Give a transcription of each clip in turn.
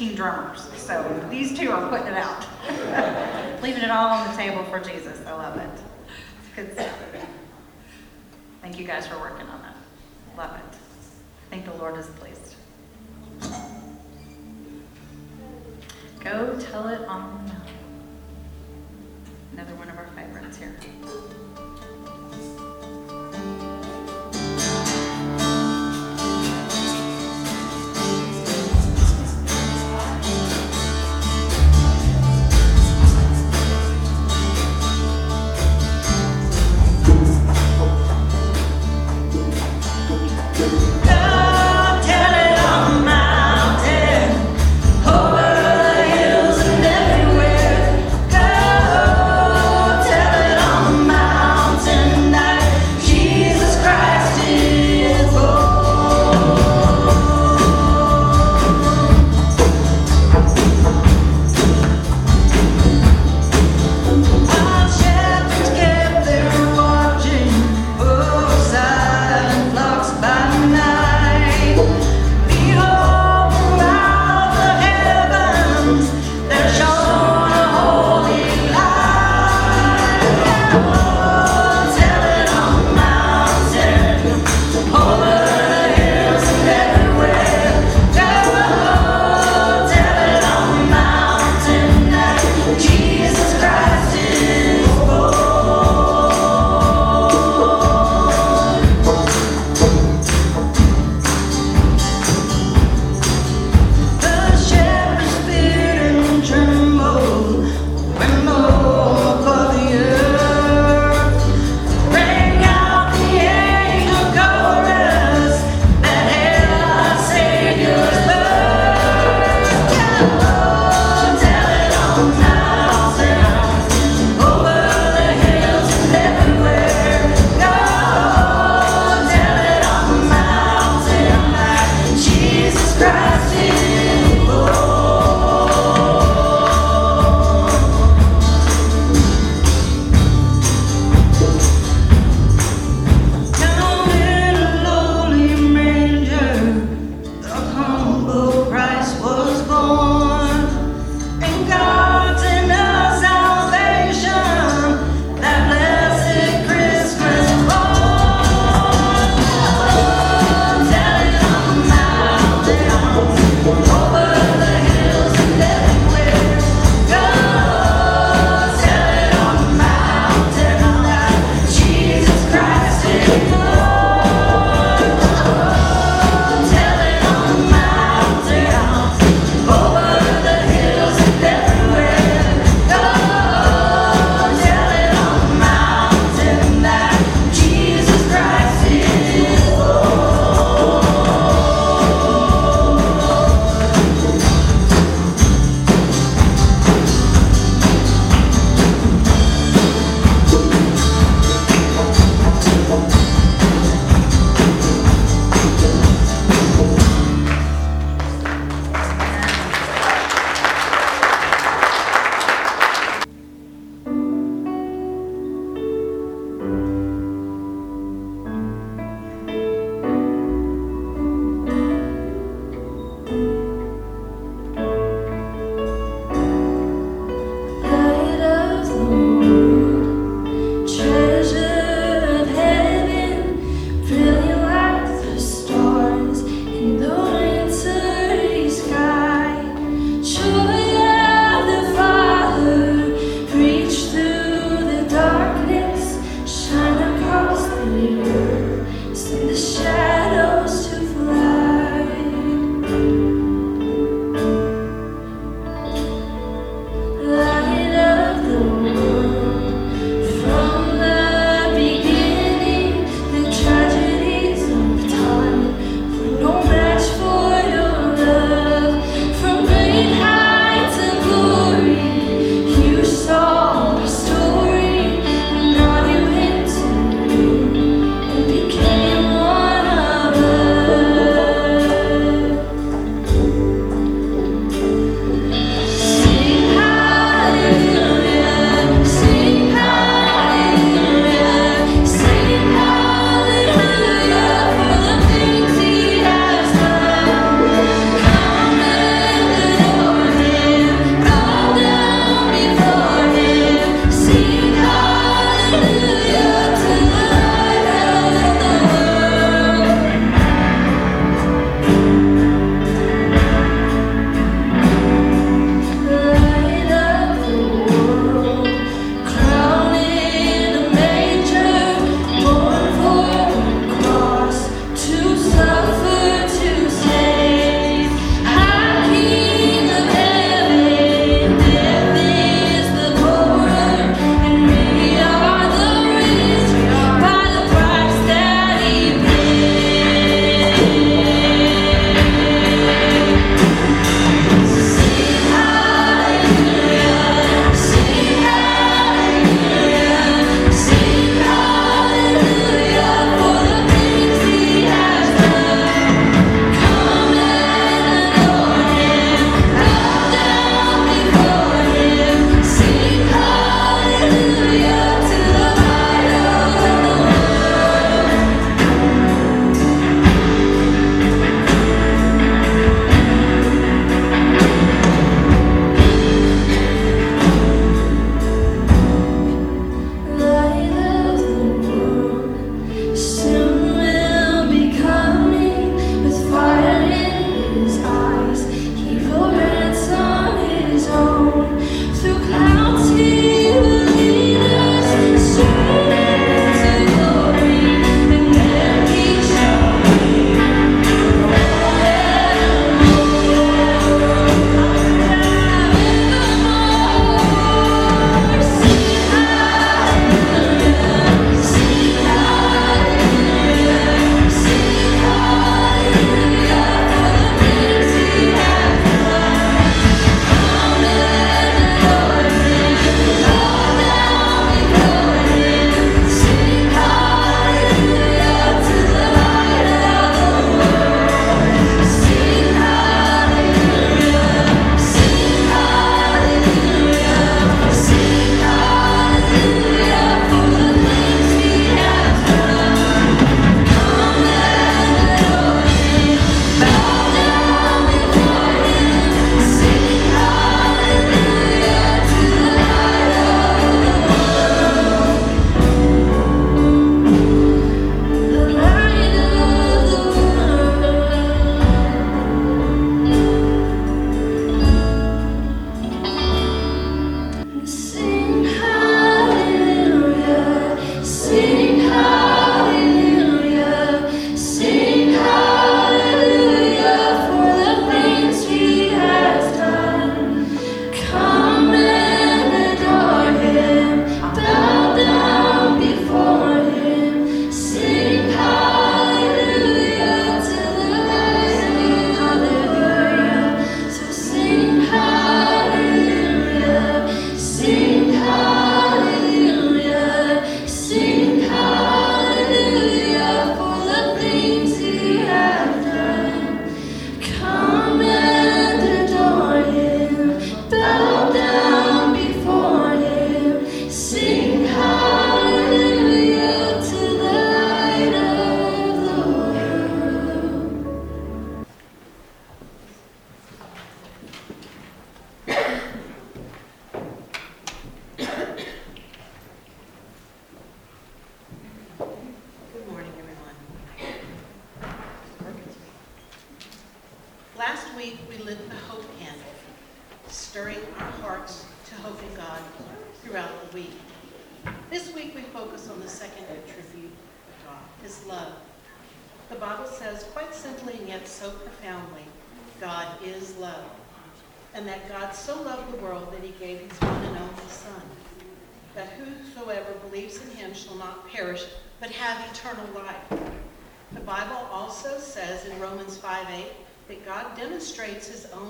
15 drummers. So these two are putting it out. leaving it all on the table for Jesus. I love it. It's good stuff. Thank you guys for working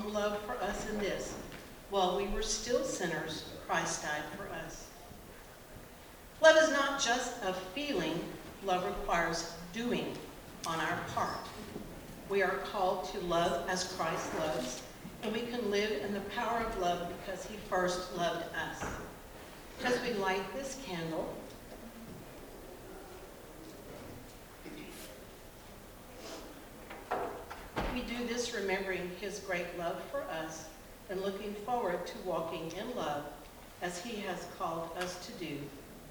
own love for us in this while we were still sinners, Christ died for us. Love is not just a feeling, love requires doing on our part. We are called to love as Christ loves, and we can live in the power of love because he first loved us. As we light this candle, we do this remembering his great love for us and looking forward to walking in love as he has called us to do,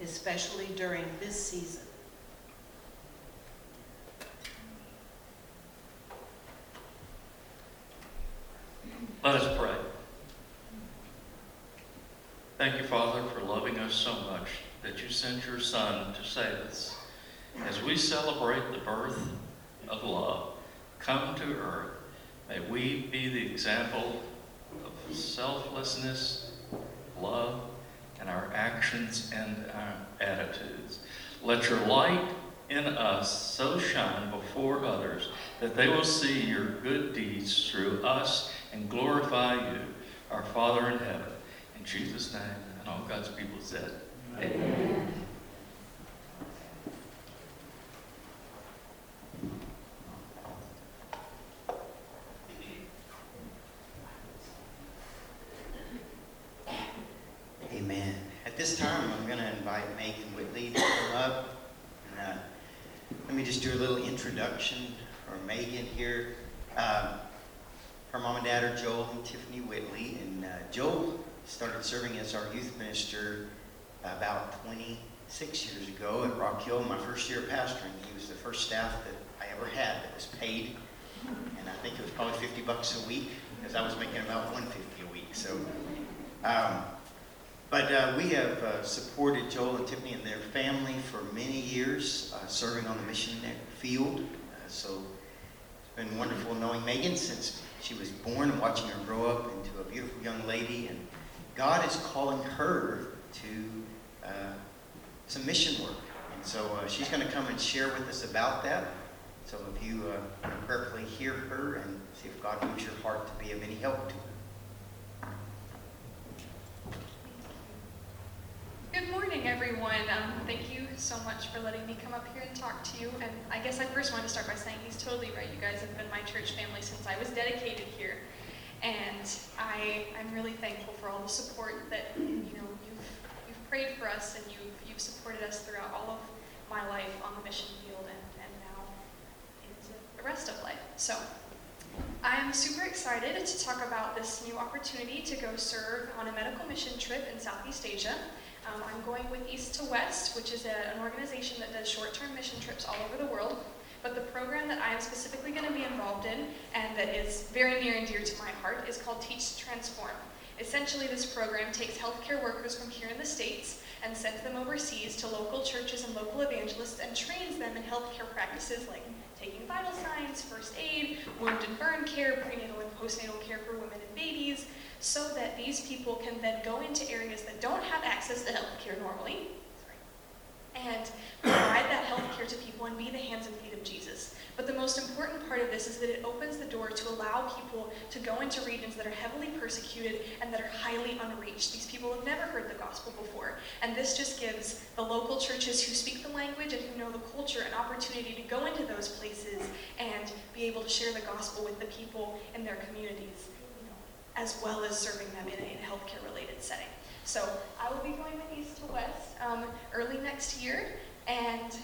especially during this season. Let us pray. Thank you, Father, for loving us so much that you sent your Son to save us. As we celebrate the birth of love, come to earth, may we be the example of selflessness, love, and our actions and our attitudes. Let your light in us so shine before others that they will see your good deeds through us and glorify you, our Father in heaven. In Jesus' name, and all God's people said, Amen. Amen. At this time, I'm going to invite Megan Whitley to come up. And, uh, let me just do a little introduction for Megan here. Um, her mom and dad are Joel and Tiffany Whitley, and uh, Joel started serving as our youth minister about 26 years ago at Rock Hill. My first year pastoring, he was the first staff that I ever had that was paid, and I think it was probably 50 bucks a week because I was making about 150 a week. So. Um, but uh, we have uh, supported Joel and Tiffany and their family for many years, uh, serving on the mission field. Uh, so it's been wonderful knowing Megan since she was born and watching her grow up into a beautiful young lady. And God is calling her to uh, some mission work. And so uh, she's going to come and share with us about that. So if you uh, prayerfully hear her and see if God moves your heart to be of any help to her. Good morning, everyone. Um, thank you so much for letting me come up here and talk to you. And I guess I first want to start by saying he's totally right. You guys have been my church family since I was dedicated here. And I, I'm really thankful for all the support that you know you've, you've prayed for us and you've, you've supported us throughout all of my life on the mission field and, and now into the rest of life. So I'm super excited to talk about this new opportunity to go serve on a medical mission trip in Southeast Asia. Um, I'm going with East to West, which is a, an organization that does short-term mission trips all over the world. But the program that I am specifically going to be involved in, and that is very near and dear to my heart, is called Teach to Transform. Essentially, this program takes healthcare workers from here in the States and sends them overseas to local churches and local evangelists and trains them in healthcare practices like taking vital signs, first aid, wound and burn care, prenatal and postnatal care for women and babies, so that these people can then go into areas that don't have access to healthcare normally and provide that health care to people and be the hands and feet of Jesus. But the most important part of this is that it opens the door to allow people to go into regions that are heavily persecuted and that are highly unreached. These people have never heard the gospel before. And this just gives the local churches who speak the language and who know the culture an opportunity to go into those places and be able to share the gospel with the people in their communities, as well as serving them in a healthcare related setting. So I will be going with East to West um, early next year and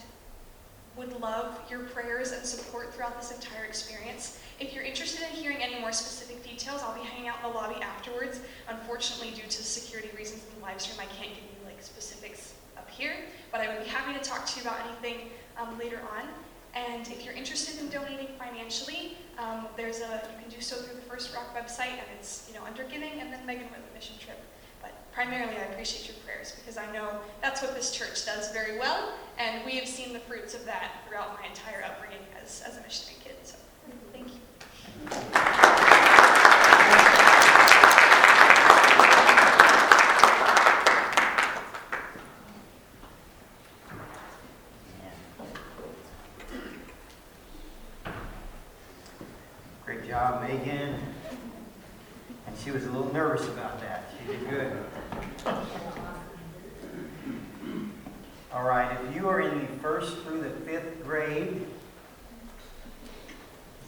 would love your prayers and support throughout this entire experience. If you're interested in hearing any more specific details, I'll be hanging out in the lobby afterwards. Unfortunately, due to security reasons in the live stream, I can't give you like specifics up here, but I would be happy to talk to you about anything um, later on. And if you're interested in donating financially, um, there's a you can do so through the First Rock website, and it's you know under giving, and then Megan with the mission trip. But primarily, I appreciate your prayers because I know that's what this church does very well, and we have seen the fruits of that throughout my entire upbringing as, as a missionary kid. So, thank you. Great job, Megan. And she was a little nervous about that. She did good. All right, if you are in the first through the fifth grade,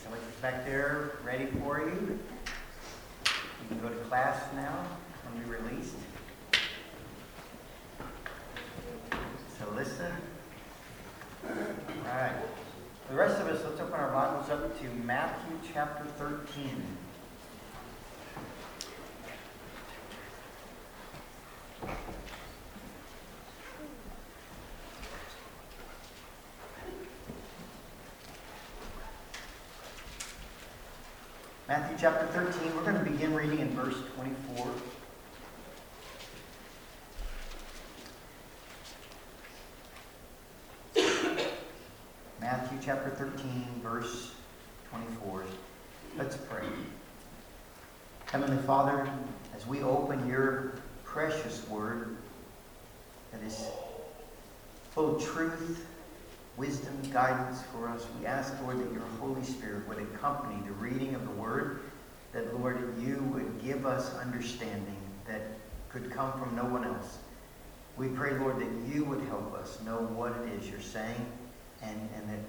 so it's back there ready for you. You can go to class now and be released. So listen. All right. For the rest of us, let's open our Bibles up to Matthew chapter 13. Matthew chapter 13, we're going to begin reading in verse 24. Matthew chapter 13, verse 24. Let's pray. Heavenly Father, as we open your precious word that is full of truth, wisdom, guidance for us, we ask, Lord, that your Holy Spirit would accompany the reading of the word, that, Lord, you would give us understanding that could come from no one else. We pray, Lord, that you would help us know what it is you're saying and, and that,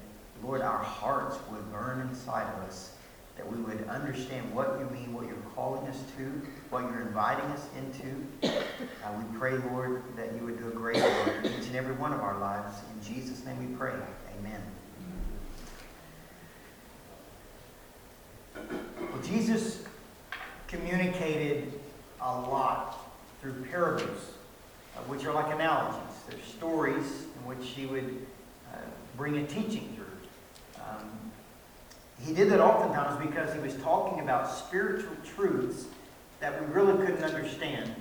Lord, our hearts would burn inside of us, that we would understand what you mean, what you're calling us to, what you're inviting us into. Uh, we pray, Lord, that you would do a great work in each and every one of our lives. In Jesus' name we pray. Amen. Well, Jesus communicated a lot through parables, uh, which are like analogies. They're stories in which he would uh, bring a teaching through. Um, he did that oftentimes because he was talking about spiritual truths that we really couldn't understand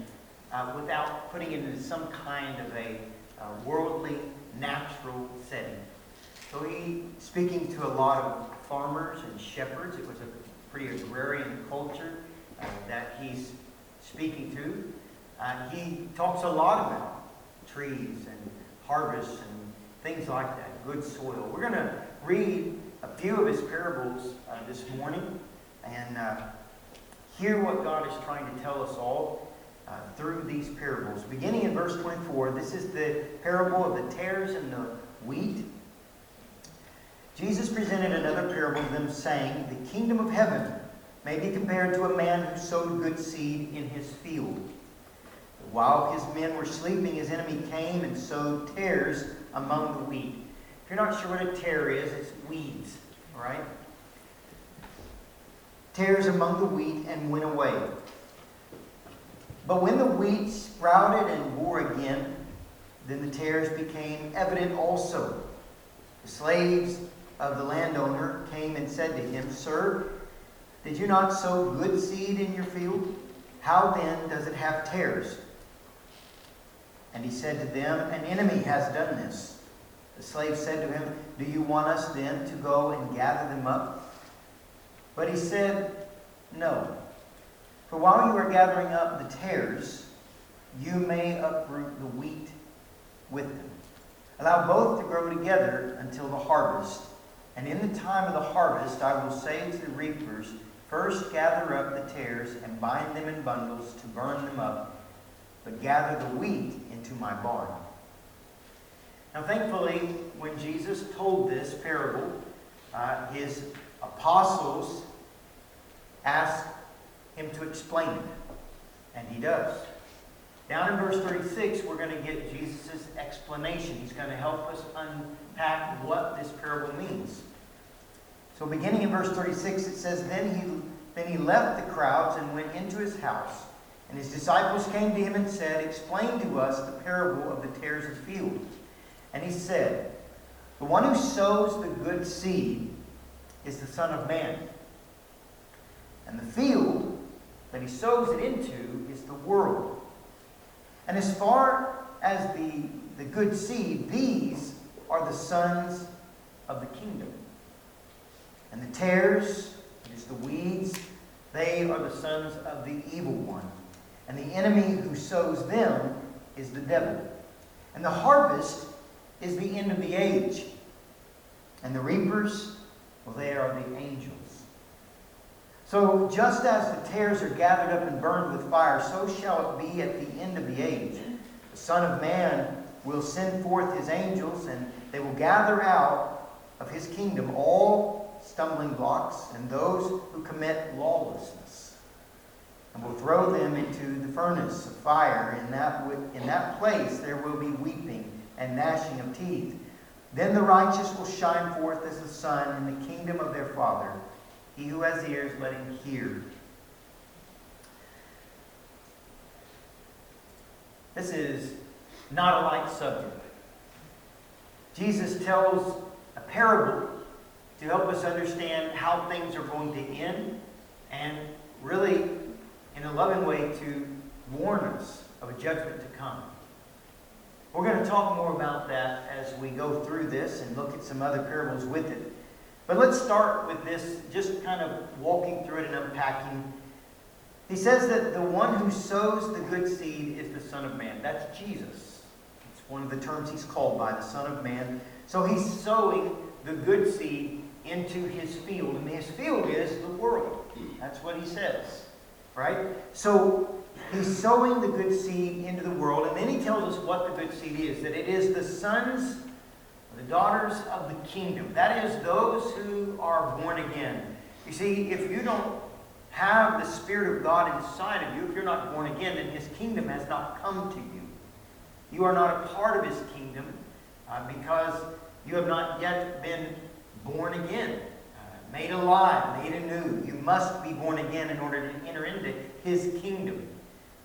uh, without putting it into some kind of a uh, worldly, natural setting. So he, speaking to a lot of farmers and shepherds, it was a pretty agrarian culture uh, that he's speaking to. Uh, he talks a lot about trees and harvests and things like that, good soil. We're going to read a few of his parables uh, this morning and uh, hear what God is trying to tell us all uh, through these parables. Beginning in verse 24, this is the parable of the tares and the wheat. Jesus presented another parable to them, saying, The kingdom of heaven may be compared to a man who sowed good seed in his field. While his men were sleeping, his enemy came and sowed tares among the wheat. If you're not sure what a tare is, it's weeds, all right? Tares among the wheat and went away. But when the wheat sprouted and bore again, then the tares became evident also. The slaves of the landowner came and said to him, Sir, did you not sow good seed in your field? How then does it have tares? And he said to them, An enemy has done this. The slave said to him, Do you want us then to go and gather them up? But he said, No. For while you are gathering up the tares, you may uproot the wheat with them. Allow both to grow together until the harvest. And in the time of the harvest, I will say to the reapers, First gather up the tares and bind them in bundles to burn them up, but gather the wheat into my barn. Now, thankfully, when Jesus told this parable, uh, his apostles asked him to explain it, and he does. Down in verse 36, we're going to get Jesus' explanation. He's going to help us unpack what this parable means. So beginning in verse 36, it says, Then he, then he left the crowds and went into his house. And his disciples came to him and said, Explain to us the parable of the tares of the field. And he said, The one who sows the good seed is the Son of Man. And the field that he sows it into is the world. And as far as the, the good seed, these are the sons of the kingdom. And the tares, it is the weeds, they are the sons of the evil one. And the enemy who sows them is the devil. And the harvest is the end of the age. And the reapers, well, they are the angels. So just as the tares are gathered up and burned with fire, so shall it be at the end of the age. The Son of Man will send forth his angels, and they will gather out of his kingdom all stumbling blocks and those who commit lawlessness, and will throw them into the furnace of fire. In that, in that place there will be weeping and gnashing of teeth. Then the righteous will shine forth as the sun in the kingdom of their Father. He who has ears, let him hear. This is not a light subject. Jesus tells a parable to help us understand how things are going to end and really, in a loving way, to warn us of a judgment to come. We're going to talk more about that as we go through this and look at some other parables with it. But let's start with this, just kind of walking through it and unpacking. He says that the one who sows the good seed is the Son of Man. That's Jesus. It's one of the terms he's called by, the Son of Man. So he's sowing the good seed into his field. And his field is the world. That's what he says. Right? So he's sowing the good seed into the world. And then he tells us what the good seed is that it is the sons the daughters of the kingdom. That is, those who are born again. You see, if you don't have the Spirit of God inside of you, if you're not born again, then His kingdom has not come to you. You are not a part of His kingdom uh, because you have not yet been born again, uh, made alive, made anew. You must be born again in order to enter into His kingdom.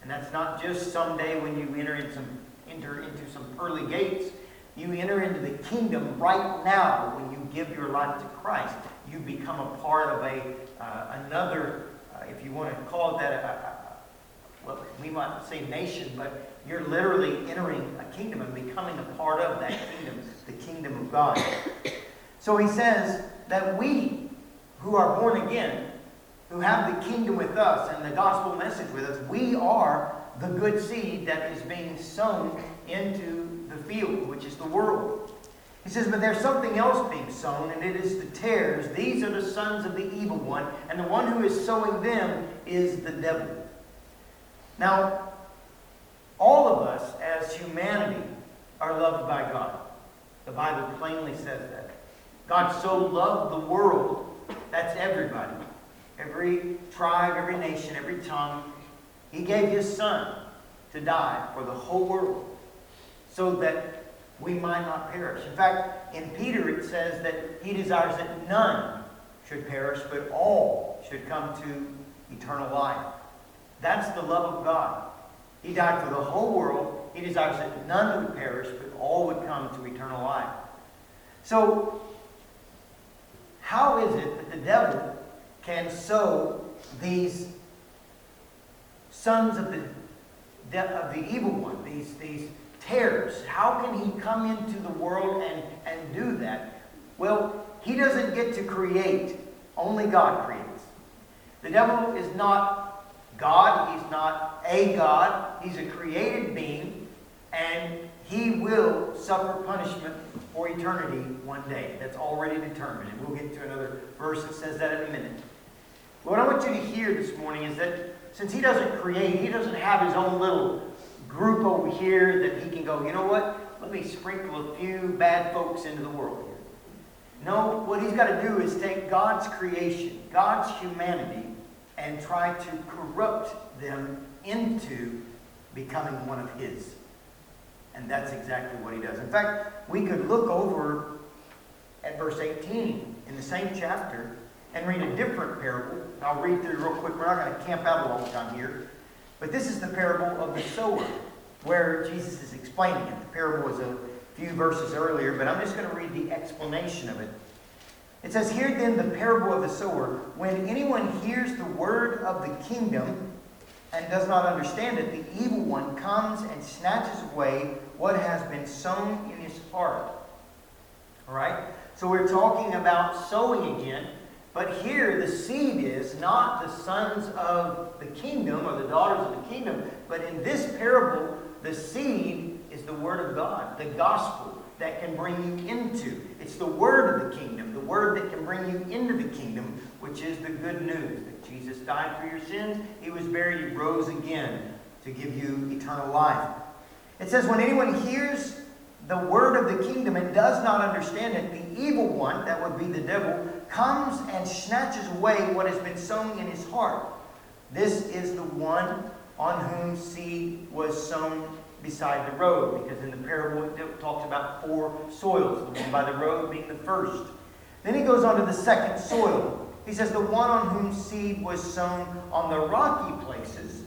And that's not just someday when you enter, in some, enter into some pearly gates. You enter into the kingdom right now when you give your life to Christ. You become a part of a uh, another, uh, if you want to call it that, a, a, well, we might say nation, but you're literally entering a kingdom and becoming a part of that kingdom, the kingdom of God. So he says that we who are born again, who have the kingdom with us and the gospel message with us, we are the good seed that is being sown into the field, which is the world. He says, But there's something else being sown, and it is the tares. These are the sons of the evil one, and the one who is sowing them is the devil. Now, all of us as humanity are loved by God. The Bible plainly says that. God so loved the world, that's everybody. Every tribe, every nation, every tongue. He gave his son to die for the whole world so that we might not perish. In fact, in Peter it says that he desires that none should perish, but all should come to eternal life. That's the love of God. He died for the whole world. He desires that none would perish, but all would come to eternal life. So, how is it that the devil can sow these sons of the, of the evil one, these, these tares. How can he come into the world and, and do that? Well, he doesn't get to create, only God creates. The devil is not God, he's not a God, he's a created being, and he will suffer punishment for eternity one day. That's already determined. And we'll get to another verse that says that in a minute. What I want you to hear this morning is that since he doesn't create, he doesn't have his own little group over here that he can go, you know what? Let me sprinkle a few bad folks into the world here. No, what he's got to do is take God's creation, God's humanity, and try to corrupt them into becoming one of his. And that's exactly what he does. In fact, we could look over at verse 18 in the same chapter and read a different parable. I'll read through real quick. We're not going to camp out a long time here. But this is the parable of the sower, where Jesus is explaining it. The parable was a few verses earlier, but I'm just going to read the explanation of it. It says, Here then the parable of the sower. When anyone hears the word of the kingdom and does not understand it, the evil one comes and snatches away what has been sown in his heart. All right? So we're talking about sowing again. But here the seed is not the sons of the kingdom or the daughters of the kingdom, but in this parable, the seed is the word of God, the gospel that can bring you into. It's the word of the kingdom, the word that can bring you into the kingdom, which is the good news that Jesus died for your sins, he was buried, he rose again to give you eternal life. It says, when anyone hears the word of the kingdom and does not understand it, the evil one, that would be the devil, comes and snatches away what has been sown in his heart. This is the one on whom seed was sown beside the road, because in the parable it talks about four soils, the one by the road being the first. Then he goes on to the second soil. He says, The one on whom seed was sown on the rocky places.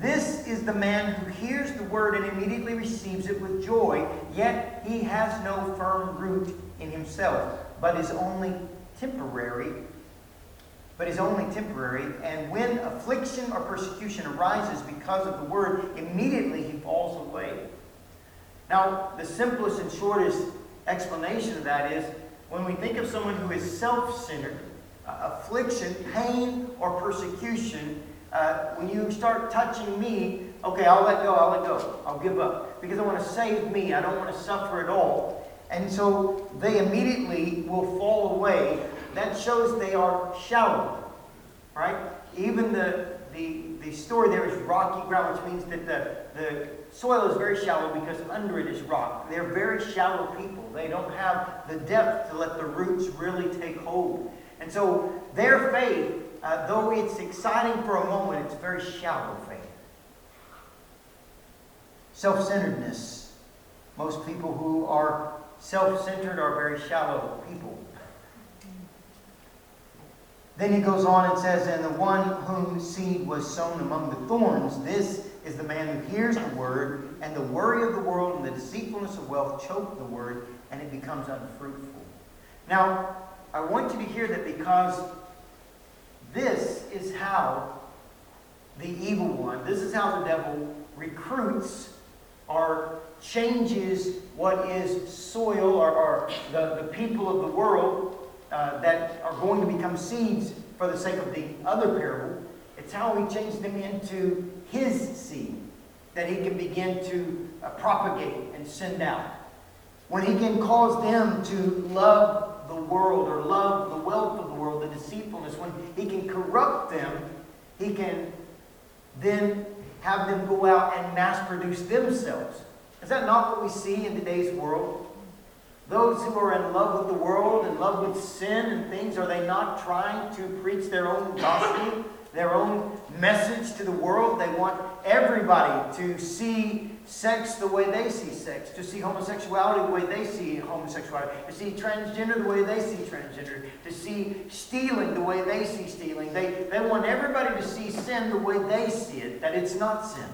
This is the man who hears the word and immediately receives it with joy, yet he has no firm root in himself, but is only temporary. But is only temporary, and when affliction or persecution arises because of the word, immediately he falls away. Now, the simplest and shortest explanation of that is when we think of someone who is self centered, uh, affliction, pain, or persecution, uh, when you start touching me, okay, I'll let go, I'll let go, I'll give up. Because I want to save me, I don't want to suffer at all. And so they immediately will fall away. That shows they are shallow, right? Even the, the, the story there is rocky ground, which means that the, the soil is very shallow because under it is rock. They're very shallow people. They don't have the depth to let the roots really take hold. And so their faith, uh, though it's exciting for a moment, it's very shallow faith. Self centeredness. Most people who are self centered are very shallow people. Then he goes on and says, And the one whom seed was sown among the thorns, this is the man who hears the word, and the worry of the world and the deceitfulness of wealth choke the word, and it becomes unfruitful. Now, I want you to hear that because this is how the evil one, this is how the devil recruits or changes what is soil or, or the, the people of the world uh, that are going to become seeds for the sake of the other parable. It's how he changes them into his seed that he can begin to uh, propagate and send out. When he can cause them to love the world or love the wealth of the world, the deceitfulness, when he can corrupt them, he can then have them go out and mass produce themselves. Is that not what we see in today's world? Those who are in love with the world, in love with sin and things, are they not trying to preach their own gospel, their own message to the world? They want everybody to see sex the way they see sex, to see homosexuality the way they see homosexuality, to see transgender the way they see transgender, to see stealing the way they see stealing. They, they want everybody to see sin the way they see it, that it's not sin.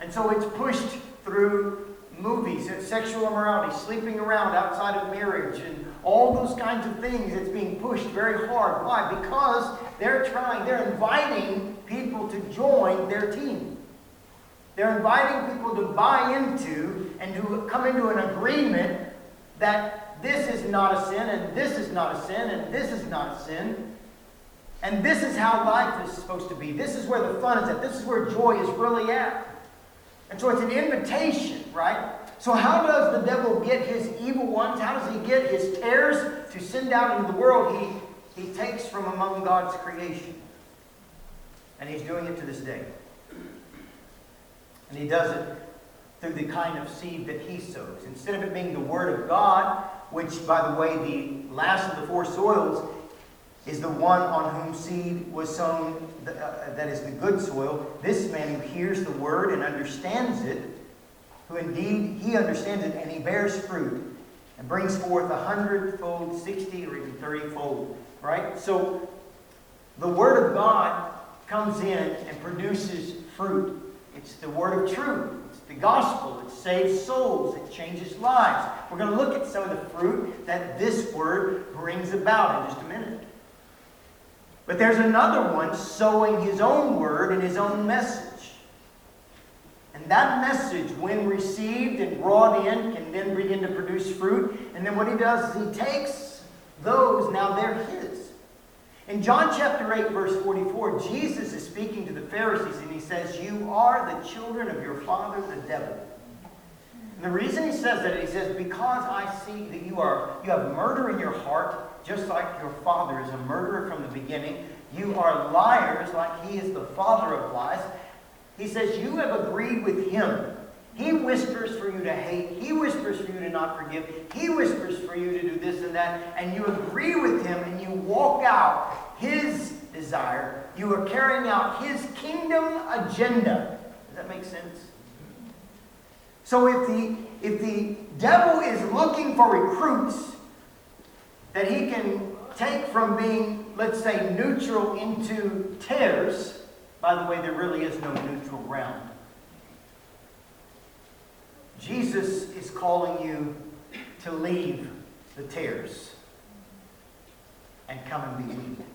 And so it's pushed through movies, and sexual immorality, sleeping around outside of marriage, and all those kinds of things. It's being pushed very hard. Why? Because they're trying, they're inviting people to join their team. They're inviting people to buy into and to come into an agreement that this is not a sin, and this is not a sin, and this is not a sin. And this is how life is supposed to be. This is where the fun is at. This is where joy is really at. And so it's an invitation, right? So, how does the devil get his evil ones? How does he get his tares to send out into the world? He, he takes from among God's creation. And he's doing it to this day. And he does it through the kind of seed that he sows. Instead of it being the Word of God, which, by the way, the last of the four soils is the one on whom seed was sown, uh, that is the good soil. This man who hears the Word and understands it, who indeed he understands it and he bears fruit and brings forth a hundredfold, sixty, or even thirty-fold. Right? So the Word of God comes in and produces fruit. It's the Word of truth. It's the gospel. It saves souls. It changes lives. We're going to look at some of the fruit that this Word brings about in just a minute. But there's another one sowing his own word and his own message. And that message, when received and brought in, can then begin to produce fruit. And then what he does is he takes those, now they're his. In John chapter 8, verse 44, Jesus is speaking to the Pharisees and he says, You are the children of your father, the devil. And the reason he says that, he says, Because I see that you are you have murder in your heart, just like your father is a murderer from the beginning. You are liars, like he is the father of lies. He says, You have agreed with him. He whispers for you to hate. He whispers for you to not forgive. He whispers for you to do this and that. And you agree with him and you walk out his desire. You are carrying out his kingdom agenda. Does that make sense? So if the, if the devil is looking for recruits that he can take from being, let's say, neutral into tares, by the way, there really is no neutral ground. Jesus is calling you to leave the tares and come and be wheat.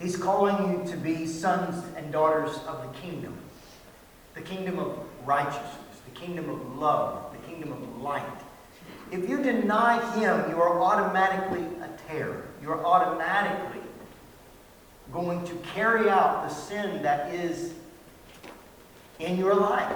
He's calling you to be sons and daughters of the kingdom, the kingdom of righteousness, the kingdom of love, the kingdom of light. If you deny him, you are automatically a tare. You're automatically going to carry out the sin that is in your life.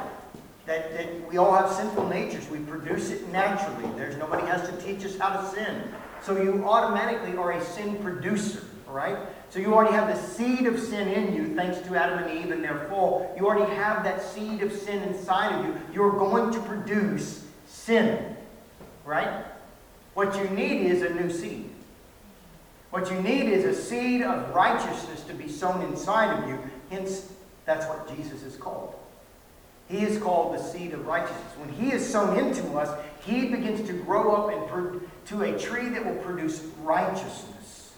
That, that we all have sinful natures. We produce it naturally. There's nobody has to teach us how to sin. So you automatically are a sin producer, right? So you already have the seed of sin in you, thanks to Adam and Eve and their fall. You already have that seed of sin inside of you. You're going to produce sin, right? What you need is a new seed. What you need is a seed of righteousness to be sown inside of you. Hence, that's what Jesus is called. He is called the seed of righteousness. When he is sown into us, he begins to grow up and to a tree that will produce righteousness.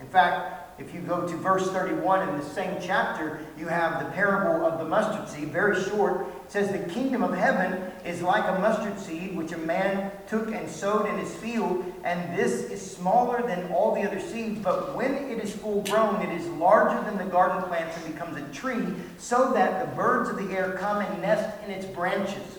In fact, if you go to verse 31 in the same chapter, you have the parable of the mustard seed, very short. Says, The kingdom of heaven is like a mustard seed which a man took and sowed in his field, and this is smaller than all the other seeds, but when it is full grown, it is larger than the garden plants and becomes a tree, so that the birds of the air come and nest in its branches.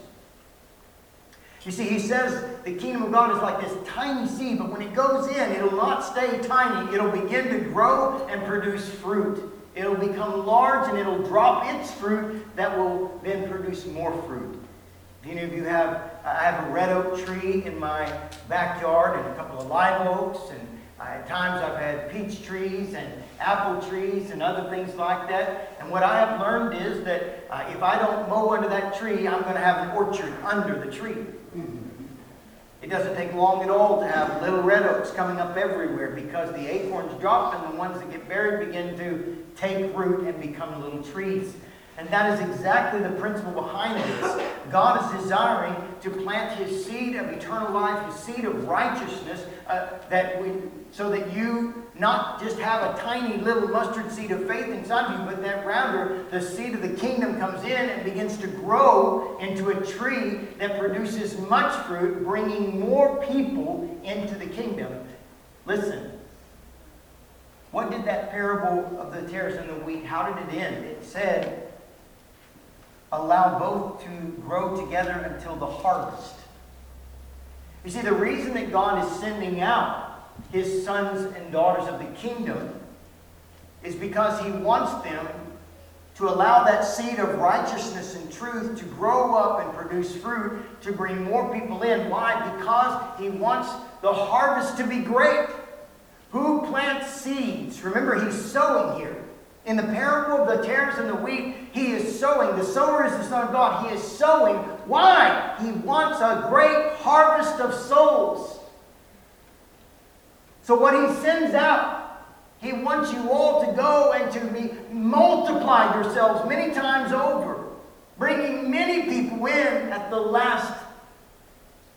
You see, he says the kingdom of God is like this tiny seed, but when it goes in, it'll not stay tiny. It'll begin to grow and produce fruit. It'll become large and it'll drop its fruit that will then produce more fruit. Do any of you have, I have a red oak tree in my backyard and a couple of live oaks, and at times I've had peach trees and apple trees and other things like that. And what I have learned is that uh, if I don't mow under that tree, I'm going to have an orchard under the tree. It doesn't take long at all to have little red oaks coming up everywhere because the acorns drop and the ones that get buried begin to take root and become little trees. And that is exactly the principle behind this. God is desiring to plant his seed of eternal life, his seed of righteousness, uh, that we, so that you not just have a tiny little mustard seed of faith inside of you, but that rather the seed of the kingdom comes in and begins to grow into a tree that produces much fruit, bringing more people into the kingdom. Listen, what did that parable of the tares and the wheat, how did it end? It said, allow both to grow together until the harvest. You see, the reason that God is sending out his sons and daughters of the kingdom is because he wants them to allow that seed of righteousness and truth to grow up and produce fruit to bring more people in. Why? Because he wants the harvest to be great. Who plants seeds? Remember, he's sowing here. In the parable of the tares and the wheat, he is sowing. The sower is the Son of God. He is sowing. Why? He wants a great harvest of souls. So, what he sends out he wants you all to go and to be multiply yourselves many times over, bringing many people in at the last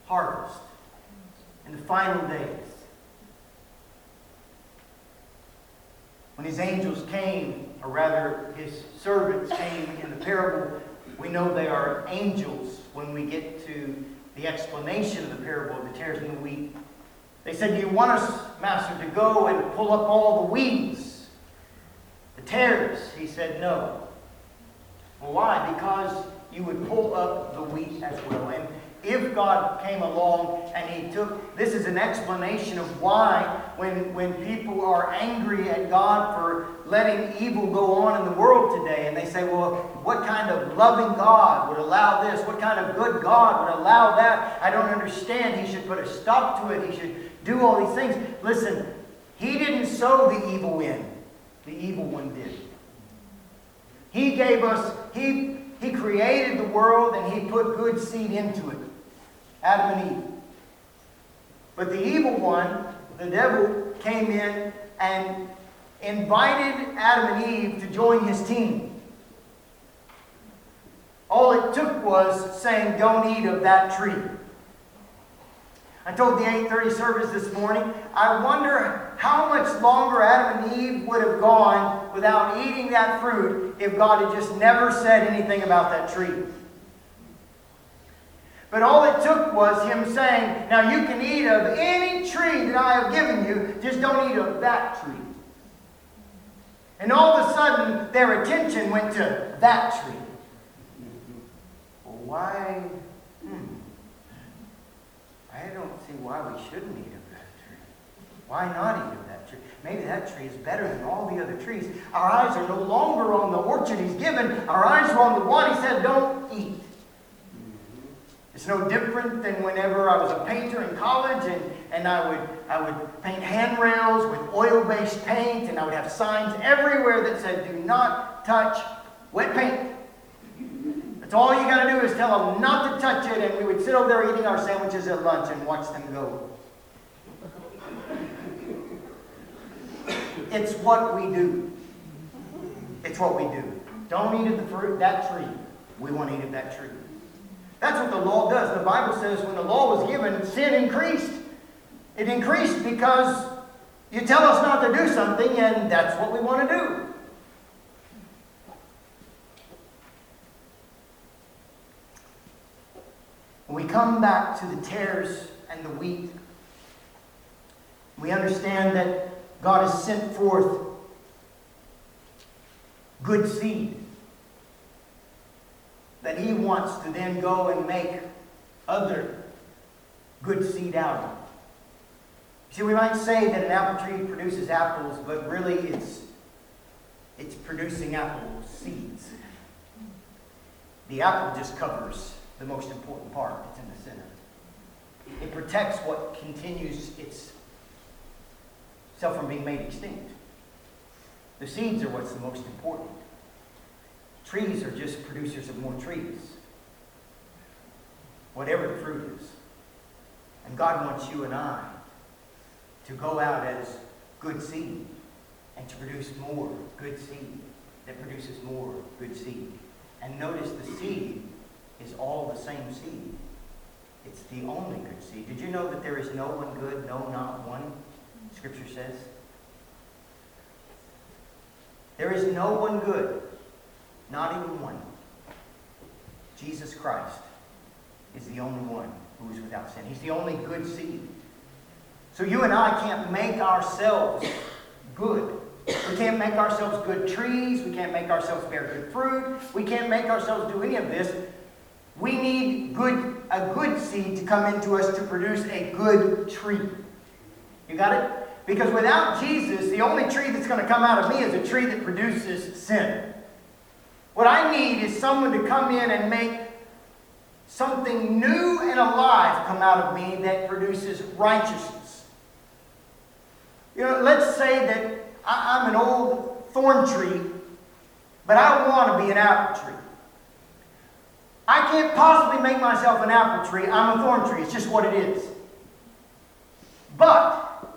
harvest, in the final days. When his angels came, or rather his servants came in the parable, we know they are angels when we get to the explanation of the parable of the tares and the wheat. They said, Do you want us, Master, to go and pull up all the weeds, the tares? He said, No. Well, why? Because you would pull up the wheat as well. And if God came along and He took, this is an explanation of why, when, when people are angry at God for letting evil go on in the world today, and they say, well, what kind of loving God would allow this? What kind of good God would allow that? I don't understand. He should put a stop to it. He should do all these things. Listen, He didn't sow the evil in, the evil one did. He gave us, He, he created the world and He put good seed into it. Adam and Eve. But the evil one, the devil, came in and invited Adam and Eve to join his team. All it took was saying, Don't eat of that tree. I told the 8:30 service this morning, I wonder how much longer Adam and Eve would have gone without eating that fruit if God had just never said anything about that tree. But all it took was him saying, Now you can eat of any tree that I have given you, just don't eat of that tree. And all of a sudden, their attention went to that tree. Well, why? Hmm. I don't see why we shouldn't eat of that tree. Why not eat of that tree? Maybe that tree is better than all the other trees. Our eyes are no longer on the orchard he's given. Our eyes are on the one he said, don't eat. It's no different than whenever I was a painter in college and, and I, would, I would paint handrails with oil-based paint and I would have signs everywhere that said, do not touch wet paint. That's all you got to do is tell them not to touch it, and we would sit over there eating our sandwiches at lunch and watch them go. It's what we do. It's what we do. Don't eat of the fruit that tree. We won't eat of that tree. That's what the law does. The Bible says when the law was given, sin increased. It increased because you tell us not to do something, and that's what we want to do. When we come back to the tares and the wheat, we understand that God has sent forth good seed that He wants to then go and make other good seed out of. See, we might say that an apple tree produces apples, but really it's, it's producing apple seeds. The apple just covers the most important part. It's in the center. It protects what continues itself from being made extinct. The seeds are what's the most important. Trees are just producers of more trees. Whatever the fruit is. And God wants you and I to go out as good seed and to produce more good seed that produces more good seed. And notice the seed is all the same seed. It's the only good seed. Did you know that there is no one good, no, not one? Scripture says. There is no one good, not even one. Jesus Christ is the only one who is without sin. He's the only good seed. So you and I can't make ourselves good. We can't make ourselves good trees. We can't make ourselves bear good fruit. We can't make ourselves do any of this. We need good, a good seed to come into us to produce a good tree. You got it? Because without Jesus, the only tree that's going to come out of me is a tree that produces sin. What I need is someone to come in and make something new and alive come out of me that produces righteousness. You know, let's say that I, I'm an old thorn tree, but I want to be an apple tree. I can't possibly make myself an apple tree. I'm a thorn tree. It's just what it is. But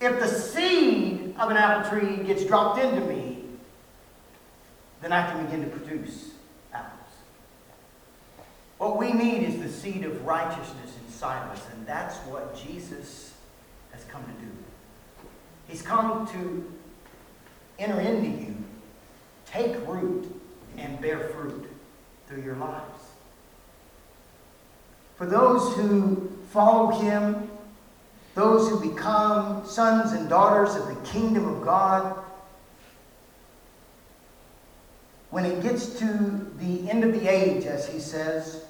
if the seed of an apple tree gets dropped into me, then I can begin to produce apples. What we need is the seed of righteousness inside us, and that's what Jesus has come to do. He's come to enter into you, take root, and bear fruit through your lives. For those who follow him, those who become sons and daughters of the kingdom of God, when it gets to the end of the age, as he says,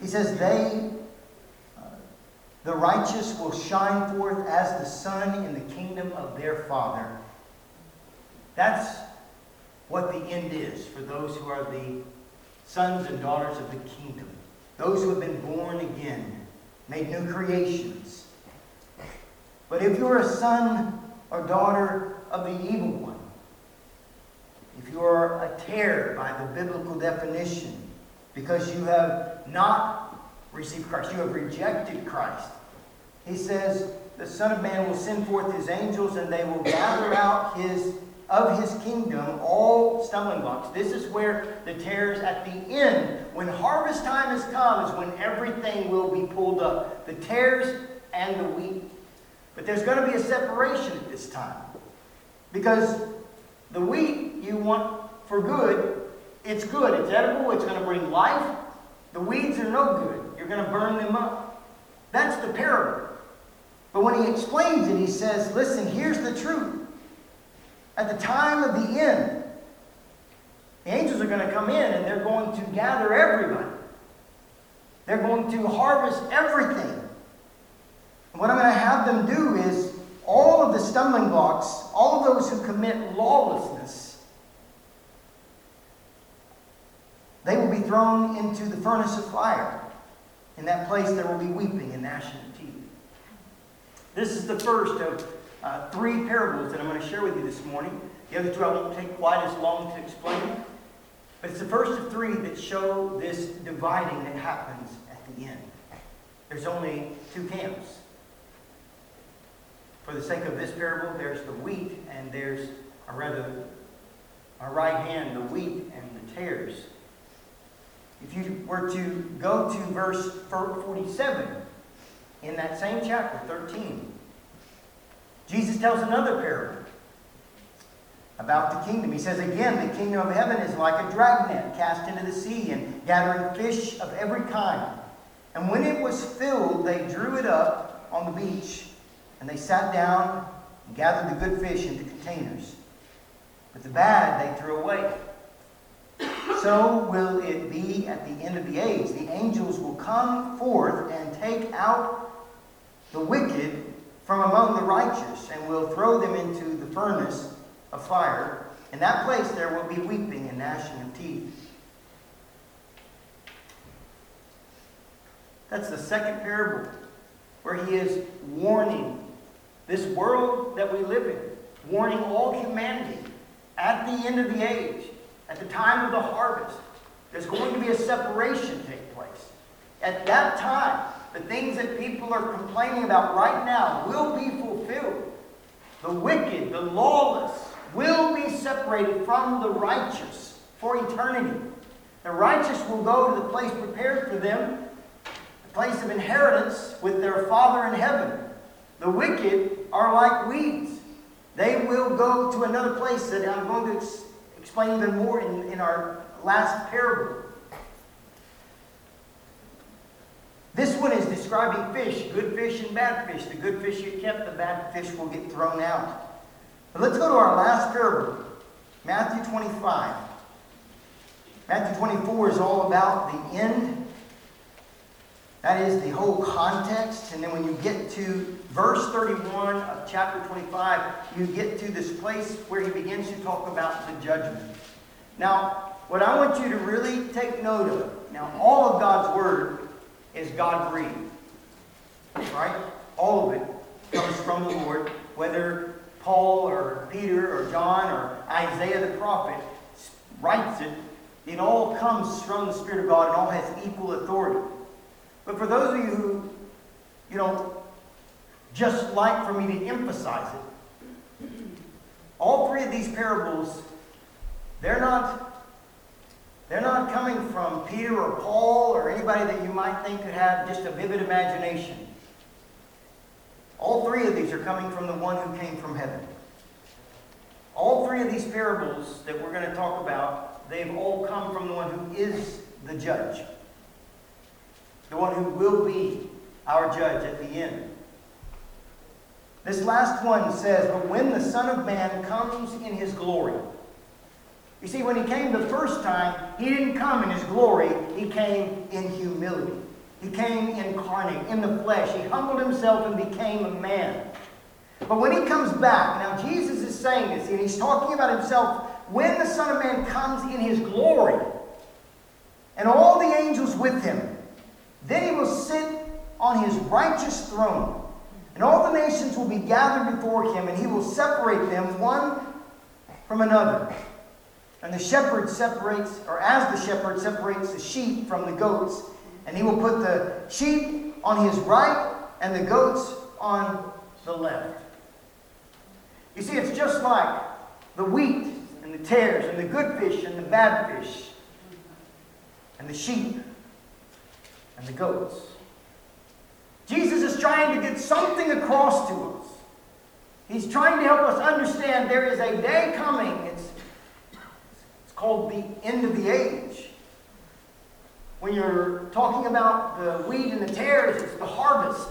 he says, they, uh, the righteous, will shine forth as the sun in the kingdom of their Father. That's what the end is for those who are the sons and daughters of the kingdom, those who have been born again, made new creations. But if you're a son or daughter of the evil one, if you are a tare by the biblical definition, because you have not received Christ, you have rejected Christ, he says, the Son of Man will send forth his angels, and they will gather out his of his kingdom all stumbling blocks. This is where the tares at the end, when harvest time has come, is when everything will be pulled up. The tares and the wheat. But there's going to be a separation at this time. Because the wheat you want for good, it's good, it's edible, it's going to bring life. The weeds are no good. You're going to burn them up. That's the parable. But when he explains it, he says, listen, here's the truth. At the time of the end, the angels are going to come in and they're going to gather everybody. They're going to harvest everything. And what I'm going to have them do is all of the stumbling blocks, all of those who commit lawlessness, they will be thrown into the furnace of fire. In that place, there will be weeping and gnashing of teeth. This is the first of uh, three parables that I'm going to share with you this morning. The other two I won't take quite as long to explain. But it's the first of three that show this dividing that happens at the end. There's only two camps. For the sake of this parable, there's the wheat, and there's, or rather, our right hand, the wheat and the tares. If you were to go to verse 47 in that same chapter, 13, Jesus tells another parable about the kingdom. He says, Again, the kingdom of heaven is like a dragnet cast into the sea and gathering fish of every kind. And when it was filled, they drew it up on the beach, and they sat down and gathered the good fish into containers. But the bad they threw away. So will it be at the end of the age. The angels will come forth and take out the wicked from among the righteous and will throw them into the furnace of fire. In that place there will be weeping and gnashing of teeth. That's the second parable where he is warning this world that we live in, warning all humanity at the end of the age, at the time of the harvest, there's going to be a separation take place. At that time, the things that people are complaining about right now will be fulfilled. The wicked, the lawless, will be separated from the righteous for eternity. The righteous will go to the place prepared for them, the place of inheritance with their Father in heaven. The wicked are like weeds. They will go to another place that I'm going to ex- explain even more in, in our last parable. This one is describing fish, good fish and bad fish. The good fish get kept, the bad fish will get thrown out. But let's go to our last parable, Matthew 25. Matthew 24 is all about the end. That is the whole context. And then when you get to verse 31 of chapter 25, you get to this place where he begins to talk about the judgment. Now, what I want you to really take note of, now all of God's word is God breathed. Right? All of it comes from the Lord, whether Paul or Peter or John or Isaiah the prophet writes it, it all comes from the Spirit of God and all has equal authority. But for those of you who, you know, just like for me to emphasize it, all three of these parables, they're not they're not coming from Peter or Paul or anybody that you might think could have just a vivid imagination. All three of these are coming from the one who came from heaven. All three of these parables that we're going to talk about, they've all come from the one who is the judge. The one who will be our judge at the end. This last one says, But when the Son of Man comes in his glory. You see, when he came the first time, he didn't come in his glory, he came in humility. He came incarnate, in the flesh. He humbled himself and became a man. But when he comes back, now Jesus is saying this, and he's talking about himself when the Son of Man comes in his glory, and all the angels with him, then he will sit on his righteous throne. And all the nations will be gathered before him, and he will separate them one from another. And the shepherd separates, or as the shepherd separates the sheep from the goats, and he will put the sheep on his right and the goats on the left. You see, it's just like the wheat and the tares, and the good fish and the bad fish, and the sheep and the goats. Jesus is trying to get something across to us. He's trying to help us understand there is a day coming. It's, it's called the end of the age. When you're talking about the wheat and the tares, it's the harvest.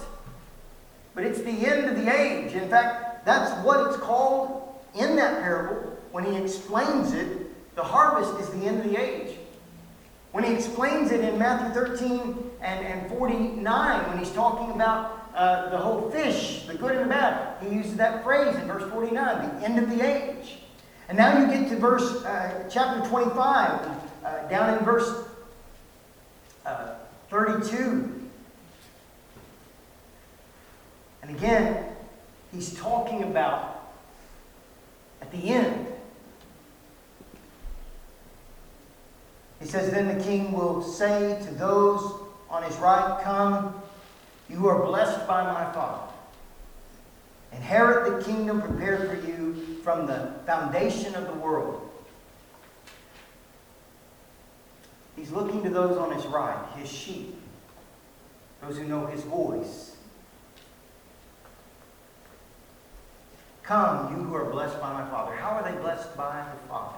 But it's the end of the age. In fact, that's what it's called in that parable. When he explains it, the harvest is the end of the age. When he explains it in Matthew 13 and, and 49, when he's talking about uh, the whole fish, the good and the bad, he uses that phrase in verse 49, the end of the age. And now you get to verse, uh, chapter 25, uh, down in verse uh, 32. And again, he's talking about at the end. He says, Then the king will say to those on his right, Come, you who are blessed by my Father. Inherit the kingdom prepared for you from the foundation of the world. He's looking to those on his right, his sheep, those who know his voice. Come, you who are blessed by my Father. How are they blessed by the Father?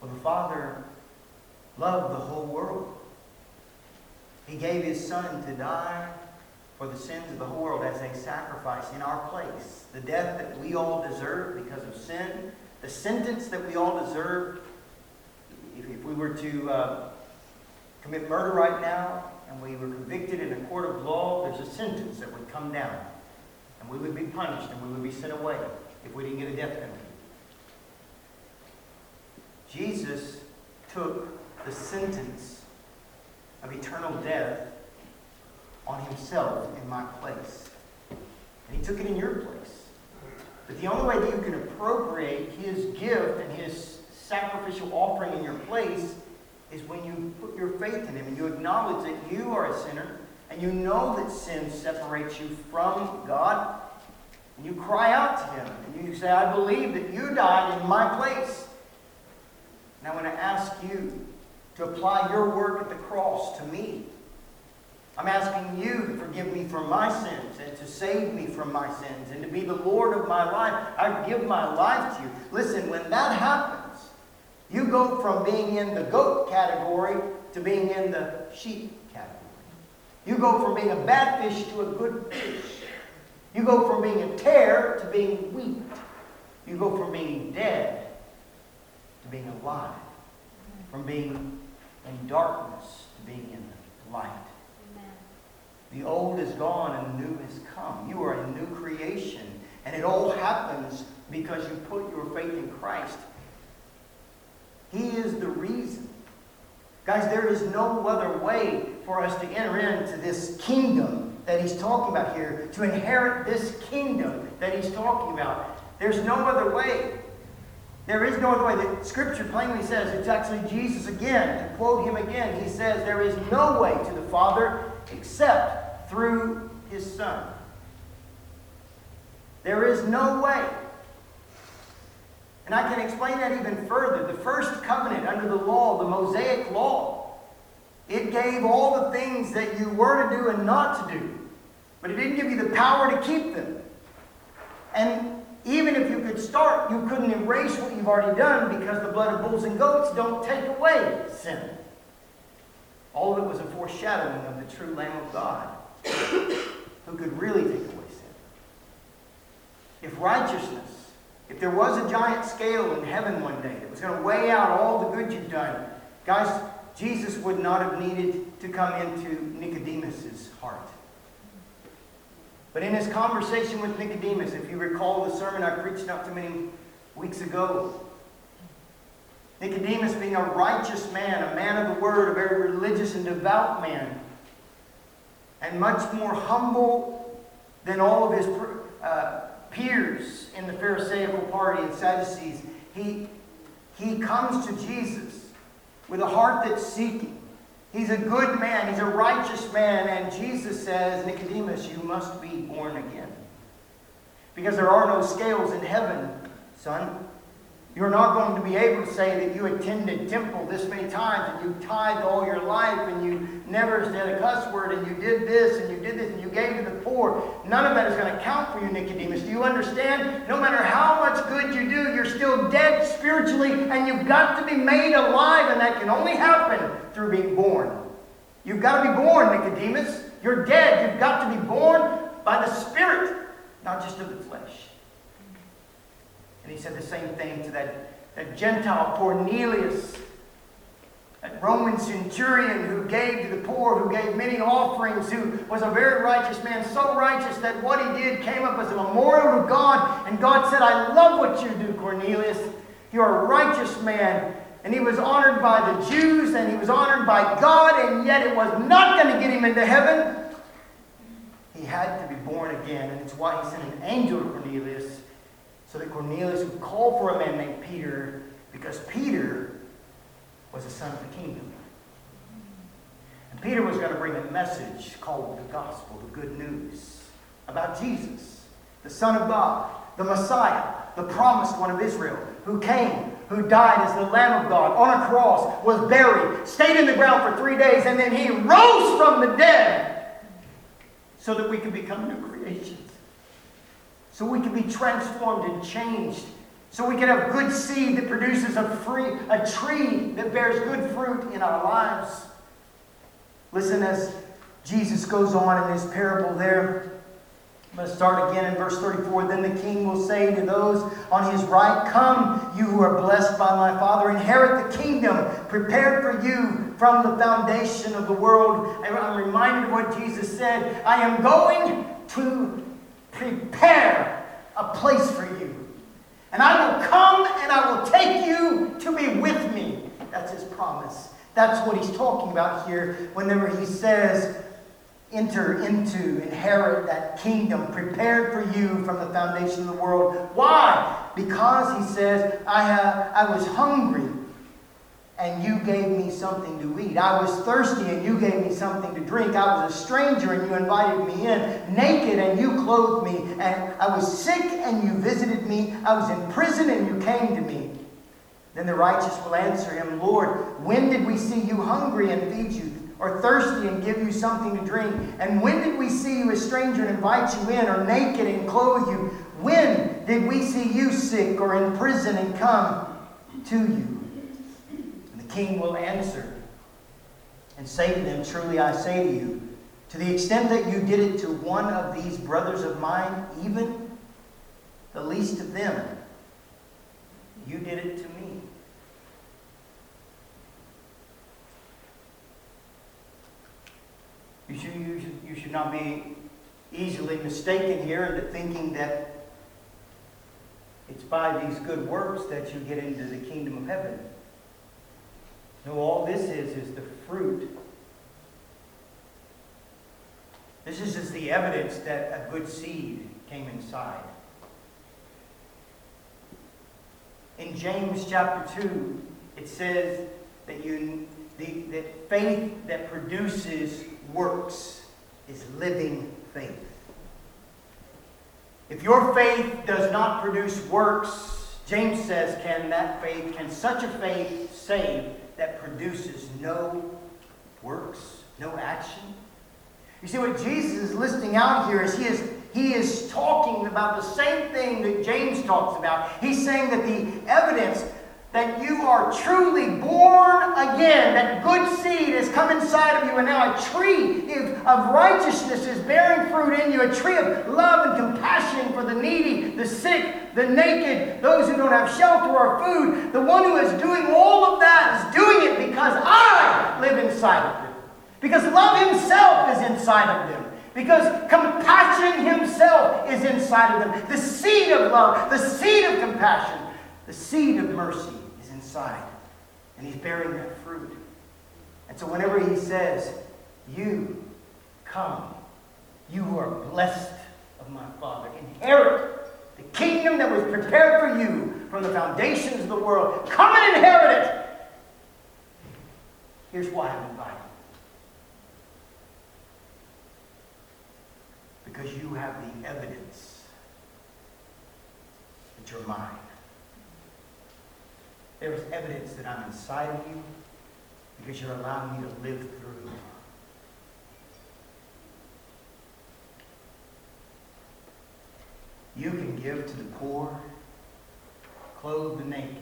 Well, the Father loved the whole world. He gave his Son to die for the sins of the whole world as a sacrifice in our place. The death that we all deserve because of sin, the sentence that we all deserve. If, if we were to uh, commit murder right now and we were convicted in a court of law, there's a sentence that would come down. And we would be punished and we would be sent away if we didn't get a death penalty. Jesus took the sentence of eternal death on himself in my place. And he took it in your place. But the only way that you can appropriate his gift and his sacrificial offering in your place is when you put your faith in him and you acknowledge that you are a sinner and you know that sin separates you from God. And you cry out to him and you say, I believe that you died in my place. And I want to ask you to apply your work at the cross to me. I'm asking you to forgive me from my sins and to save me from my sins and to be the Lord of my life. I give my life to you. Listen, when that happens, you go from being in the goat category to being in the sheep category. You go from being a bad fish to a good fish. You go from being a tare to being wheat. You go from being dead to being alive. From being in darkness to being in the light. The old is gone and the new has come. You are a new creation. And it all happens because you put your faith in Christ. He is the reason. Guys, there is no other way for us to enter into this kingdom that he's talking about here, to inherit this kingdom that he's talking about. There's no other way. There is no other way. The scripture plainly says, it's actually Jesus again, to quote him again, he says, There is no way to the Father except through his Son. There is no way. And I can explain that even further. The first covenant under the law, the Mosaic law, it gave all the things that you were to do and not to do. But it didn't give you the power to keep them. And even if you could start, you couldn't erase what you've already done because the blood of bulls and goats don't take away sin. All of it was a foreshadowing of the true Lamb of God who could really take away sin. If righteousness, if there was a giant scale in heaven one day that was going to weigh out all the good you've done, guys, Jesus would not have needed to come into Nicodemus's heart. But in his conversation with Nicodemus, if you recall the sermon I preached not too many weeks ago, Nicodemus being a righteous man, a man of the word, a very religious and devout man, and much more humble than all of his uh, peers in the Pharisaical party and Sadducees, he, he comes to Jesus with a heart that's seeking. He's a good man, he's a righteous man, and Jesus says, Nicodemus, you must be born again. Because there are no scales in heaven, son. You're not going to be able to say that you attended temple this many times and you tithed all your life and you never said a cuss word and you did this and you did this and you gave to the poor. None of that is going to count for you, Nicodemus. Do you understand? No matter how much good you do, you're still dead spiritually and you've got to be made alive and that can only happen through being born. You've got to be born, Nicodemus. You're dead. You've got to be born by the Spirit, not just of the flesh. And he said the same thing to that, that Gentile Cornelius, that Roman centurion who gave to the poor, who gave many offerings, who was a very righteous man, so righteous that what he did came up as a memorial to God. And God said, I love what you do, Cornelius. You're a righteous man. And he was honored by the Jews and he was honored by God, and yet it was not going to get him into heaven. He had to be born again, and it's why he sent an angel to Cornelius so that Cornelius would call for a man named Peter because Peter was a son of the kingdom. And Peter was going to bring a message called the gospel, the good news about Jesus, the Son of God, the Messiah, the promised one of Israel, who came, who died as the Lamb of God on a cross, was buried, stayed in the ground for three days, and then he rose from the dead so that we could become new creations so we can be transformed and changed, so we can have good seed that produces a free a tree that bears good fruit in our lives. Listen as Jesus goes on in his parable there. Start again in verse 34. Then the king will say to those on his right, Come, you who are blessed by my Father, inherit the kingdom prepared for you from the foundation of the world. I'm reminded of what Jesus said I am going to prepare a place for you. And I will come and I will take you to be with me. That's his promise. That's what he's talking about here whenever he says, enter into, inherit that kingdom prepared for you from the foundation of the world. Why? Because he says, I, have, I was hungry and you gave me something to eat. I was thirsty and you gave me something to drink. I was a stranger and you invited me in. Naked and you clothed me. And I was sick and you visited me. I was in prison and you came to me. Then the righteous will answer him, Lord, when did we see you hungry and feed you? Or thirsty and give you something to drink? And when did we see you a stranger and invite you in? Or naked and clothe you? When did we see you sick or in prison and come to you? And the king will answer and say to them, Truly I say to you, To the extent that you did it to one of these brothers of mine, even the least of them, you did it to me. You should, you should, you should not be easily mistaken here into thinking that it's by these good works that you get into the kingdom of heaven. No, all this is is the fruit. This is just the evidence that a good seed came inside. In James chapter 2, it says that, you, the, that faith that produces works is living faith. If your faith does not produce works, James says, can that faith, can such a faith save that produces no works, no action? You see, what Jesus is listing out here is he is he is talking about the same thing that James talks about. He's saying that the evidence that you are truly born again, that good seed has come inside of you, and now a tree of righteousness is bearing fruit in you, a tree of love and compassion for the needy, the sick, the naked, those who don't have shelter or food. The one who is doing all of that is doing it because I live inside of them. Because love himself is inside of them. Because compassion himself is inside of them. The seed of love, the seed of compassion, the seed of mercy is inside. And he's bearing that fruit. And so whenever he says, You come, you who are blessed of my Father, inherit the kingdom that was prepared for you from the foundations of the world. Come and inherit it. Here's why I'm inviting. Because you have the evidence that you're mine. There is evidence that I'm inside of you because you're allowing me to live through you. You can give to the poor, clothe the naked,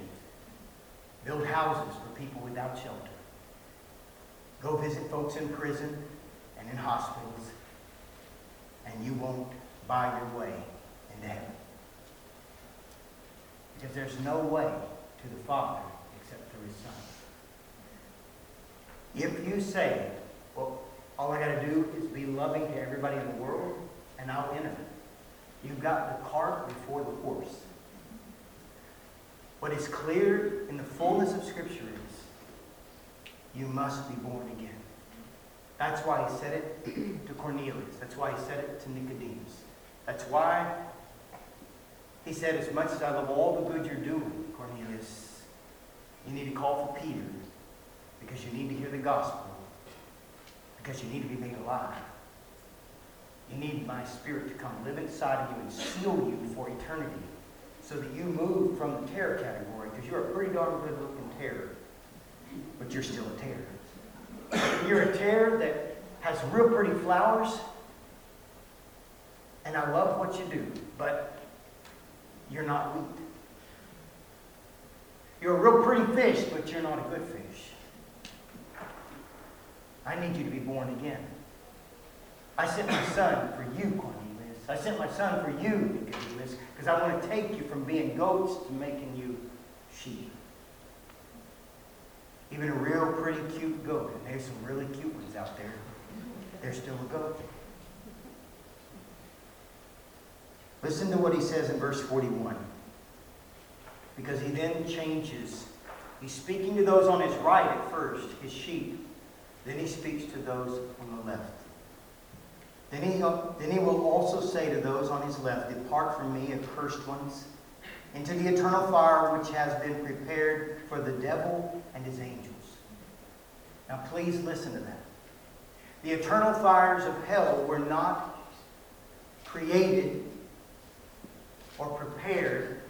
build houses for people without shelter, go visit folks in prison and in hospitals, and you won't buy your way into heaven. Because there's no way to the Father except through His Son. If you say, well, all I got to do is be loving to everybody in the world, and I'll enter. You've got the cart before the horse. What is clear in the fullness of Scripture is you must be born again. That's why he said it to Cornelius. That's why he said it to Nicodemus. That's why he said, as much as I love all the good you're doing, Cornelius, you need to call for Peter because you need to hear the gospel, because you need to be made alive. You need my spirit to come live inside of you and seal you for eternity so that you move from the tare category because you're a pretty darn good looking tare, but you're still a tare. You're a tare that has real pretty flowers, and I love what you do, but you're not wheat. You're a real pretty fish, but you're not a good fish. I need you to be born again. I sent my son for you, Cornelius. I sent my son for you, Nicodemus, because I want to take you from being goats to making you sheep. Even a real pretty cute goat, and there's some really cute ones out there, they're still a goat. Listen to what he says in verse 41. Because he then changes. He's speaking to those on his right at first, his sheep. Then he speaks to those on the left. Then he, uh, then he will also say to those on his left, Depart from me, accursed ones, into the eternal fire which has been prepared for the devil and his angels. Now please listen to that. The eternal fires of hell were not created or prepared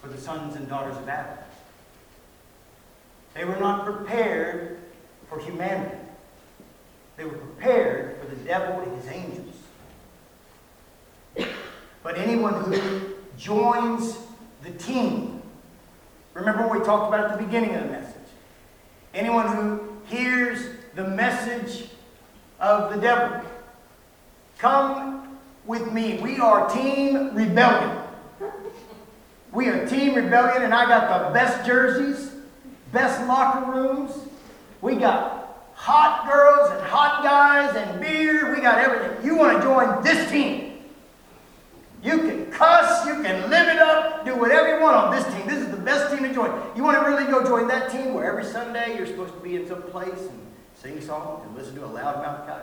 for the sons and daughters of Adam. They were not prepared for humanity. They were prepared for the devil and his angels. But anyone who joins the team, remember what we talked about at the beginning of the message. Anyone who hears the message of the devil. Come with me. We are Team Rebellion. We are Team Rebellion, and I got the best jerseys, best locker rooms. We got hot girls and hot guys and beer. We got everything. You want to join this team? You can cuss, you can live it up, do whatever you want on this team. This is the best team to join. You want to really go join that team where every Sunday you're supposed to be in some place and sing songs and listen to a loudmouth guy?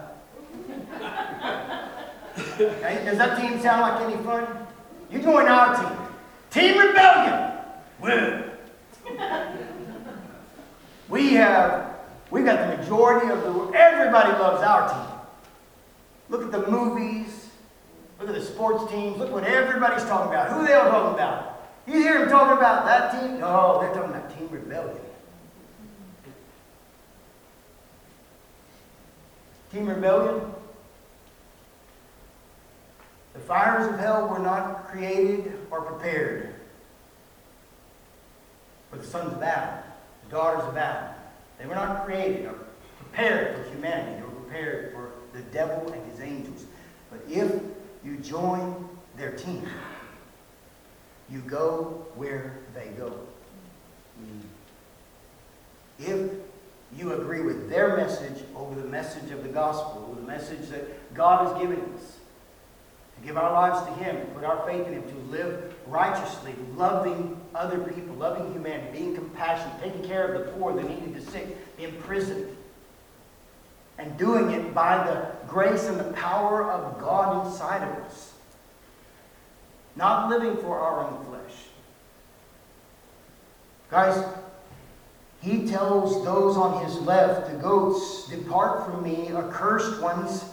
Hey, does that team sound like any fun? You join our team. Team Rebellion. We have, we've got the majority of the, everybody loves our team. Look at the movies. Look at the sports teams. Look what everybody's talking about. Who they all talking about? You hear them talking about that team? No, they're talking about Team Rebellion. Team Rebellion? The fires of hell were not created or prepared for the sons of Adam, the daughters of Adam. They were not created or prepared for humanity. They were prepared for the devil and his angels. But if you join their team, you go where they go. If you agree with their message over the message of the gospel, the message that God has given us, give our lives to Him, put our faith in Him, to live righteously, loving other people, loving humanity, being compassionate, taking care of the poor, the needy, the sick, the imprisoned, and doing it by the grace and the power of God inside of us. Not living for our own flesh. Guys, he tells those on his left, the goats, Depart from me, accursed ones,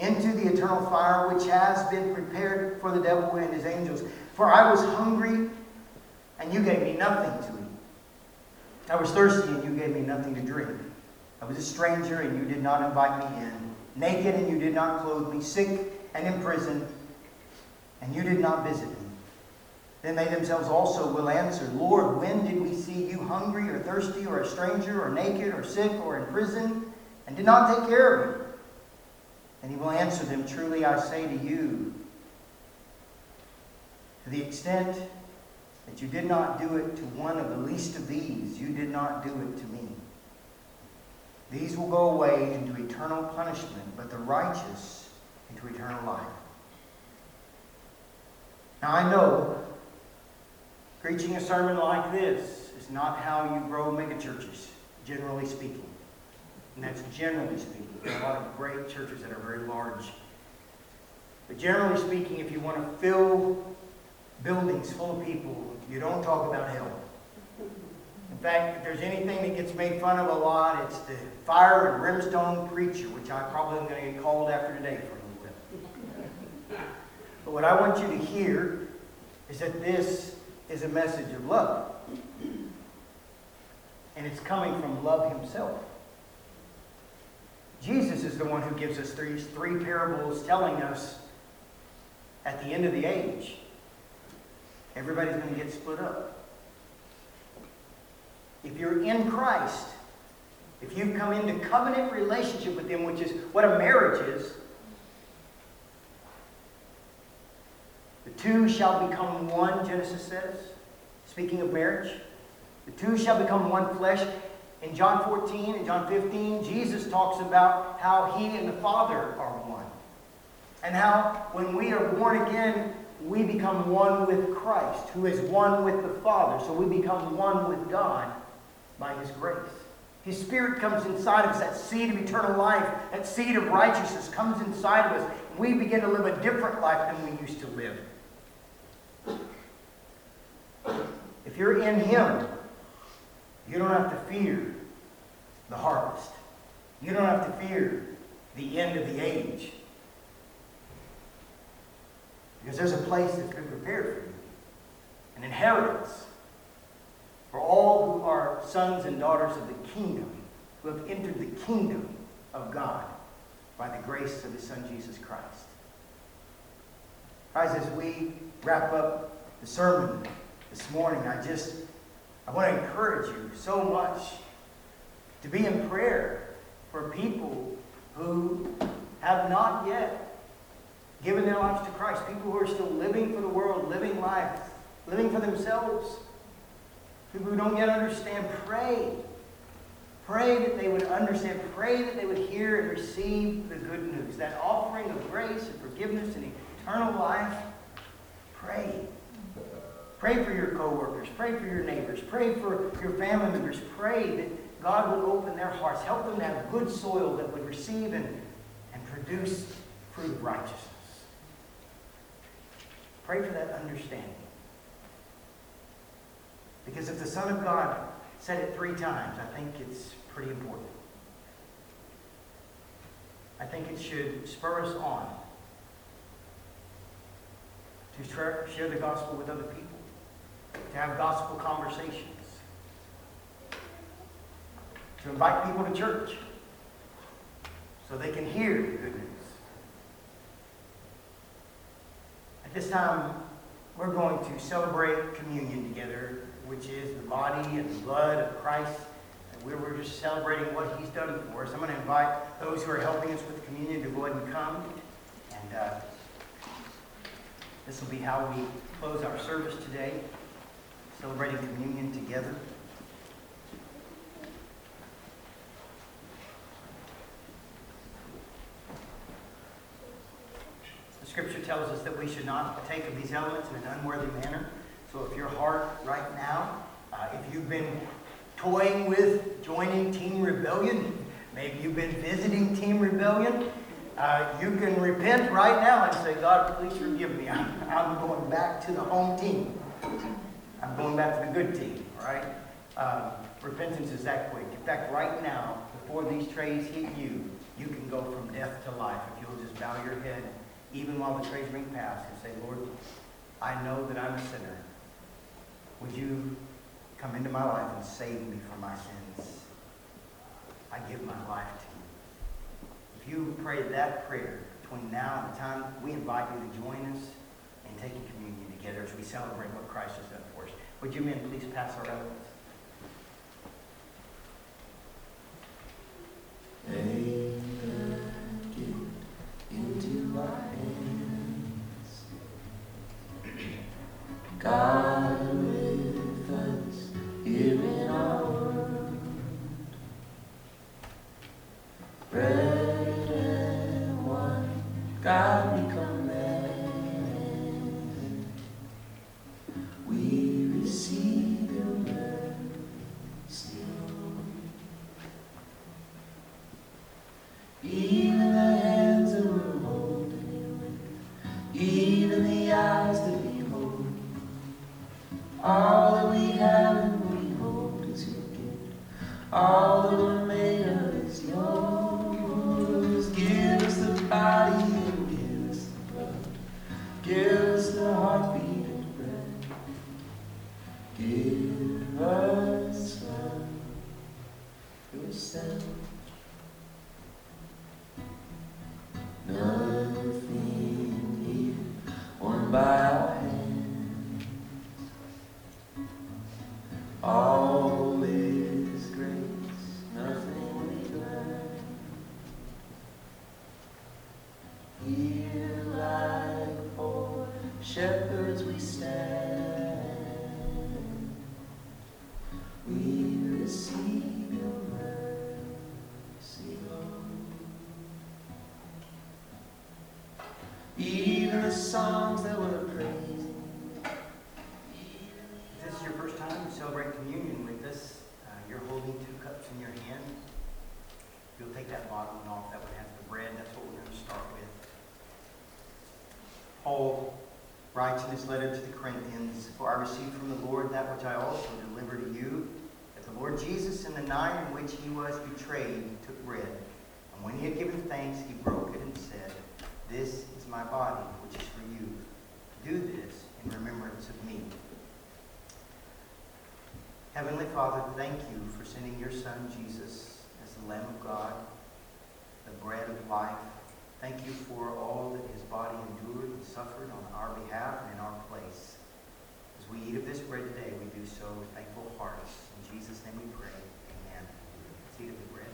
into the eternal fire which has been prepared for the devil and his angels. For I was hungry, and you gave me nothing to eat. I was thirsty, and you gave me nothing to drink. I was a stranger, and you did not invite me in. Naked, and you did not clothe me. Sick and in prison, and you did not visit me. Then they themselves also will answer, Lord, when did we see you hungry or thirsty or a stranger or naked or sick or in prison and did not take care of you? And he will answer them, Truly I say to you, to the extent that you did not do it to one of the least of these, you did not do it to me. These will go away into eternal punishment, but the righteous into eternal life. Now I know preaching a sermon like this is not how you grow megachurches, generally speaking. And that's generally speaking. There are a lot of great churches that are very large. But generally speaking, if you want to fill buildings full of people, you don't talk about hell. In fact, if there's anything that gets made fun of a lot, it's the fire and brimstone preacher, which I probably am going to get called after today for a little bit. But what I want you to hear is that this is a message of love. And it's coming from love himself. Jesus is the one who gives us these three parables telling us at the end of the age, everybody's going to get split up. If you're in Christ, if you've come into covenant relationship with Him, which is what a marriage is, the two shall become one, Genesis says. Speaking of marriage, the two shall become one flesh. In John 14 and John 15, Jesus talks about how He and the Father are one. And how when we are born again, we become one with Christ, who is one with the Father. So we become one with God by His grace. His Spirit comes inside of us. That seed of eternal life, that seed of righteousness comes inside of us. And we begin to live a different life than we used to live. If you're in Him, you don't have to fear the harvest. You don't have to fear the end of the age. Because there's a place that's been prepared for you an inheritance for all who are sons and daughters of the kingdom, who have entered the kingdom of God by the grace of His Son Jesus Christ. Guys, as we wrap up the sermon this morning, I just I want to encourage you so much to be in prayer for people who have not yet given their lives to Christ, people who are still living for the world, living life, living for themselves, people who don't yet understand. Pray. Pray that they would understand. Pray that they would hear and receive the good news, that offering of grace and forgiveness and eternal life. Pray. Pray for your coworkers. Pray for your neighbors. Pray for your family members. Pray that God would open their hearts. Help them to have good soil that would receive and, and produce fruit of righteousness. Pray for that understanding. Because if the Son of God said it three times, I think it's pretty important. I think it should spur us on to share the gospel with other people, to have gospel conversations, to invite people to church so they can hear the good news. At this time, we're going to celebrate communion together, which is the body and blood of Christ. And we were just celebrating what he's done for us. I'm going to invite those who are helping us with communion to go ahead and come. And uh, this will be how we close our service today, celebrating communion together. The scripture tells us that we should not partake of these elements in an unworthy manner. So if your heart right now, uh, if you've been toying with joining Team Rebellion, maybe you've been visiting Team Rebellion, uh, you can repent right now and say, God, please forgive me. I'm, I'm going back to the home team. I'm going back to the good team, all right? Um, repentance is that quick. In fact, right now, before these trays hit you, you can go from death to life if you'll just bow your head, even while the trays ring past, and say, Lord, I know that I'm a sinner. Would you come into my life and save me from my sins? I give my life to you. If you pray that prayer between now and the time, we invite you to join us in taking communion together as we celebrate what Christ has done. Would you men please pass our elements? God with us our world. Bread and wine, God in letter to the Corinthians, For I received from the Lord that which I also delivered to you, that the Lord Jesus in the night in which he was betrayed took bread, and when he had given thanks, he broke it and said, This is my body, which is for you. Do this in remembrance of me. Heavenly Father, thank you for sending your Son, Jesus, as the Lamb of God, the bread of life. Thank you for all that his body endured and suffered on our behalf and place. As we eat of this bread today, we do so with thankful hearts. In Jesus' name we pray. Amen. Let's eat of the bread.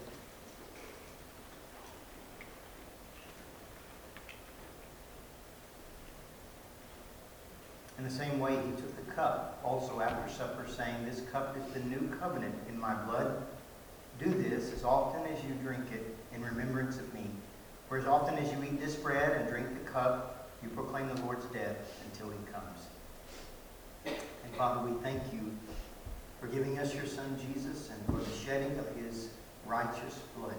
In the same way, he took the cup also after supper, saying, This cup is the new covenant in my blood. Do this as often as you drink it in remembrance of me. For as often as you eat this bread and drink the cup, you proclaim the Lord's death until he comes. And Father, we thank you for giving us your Son Jesus and for the shedding of his righteous blood.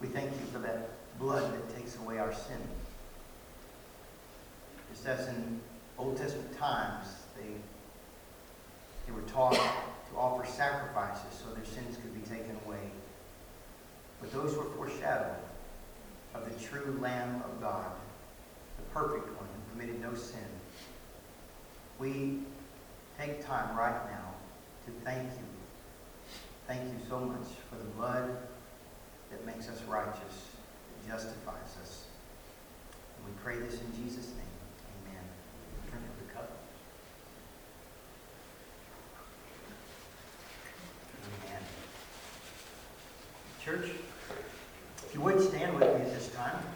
We thank you for that blood that takes away our sin. Just as in Old Testament times, they, they were taught to offer sacrifices so their sins could be taken away. But those were foreshadowed of the true Lamb of God, the perfect one who committed no sin. We take time right now to thank you. Thank you so much for the blood that makes us righteous, that justifies us. And we pray this in Jesus' name. Amen. Of the cup. Amen. Church, you would stand with me at this time.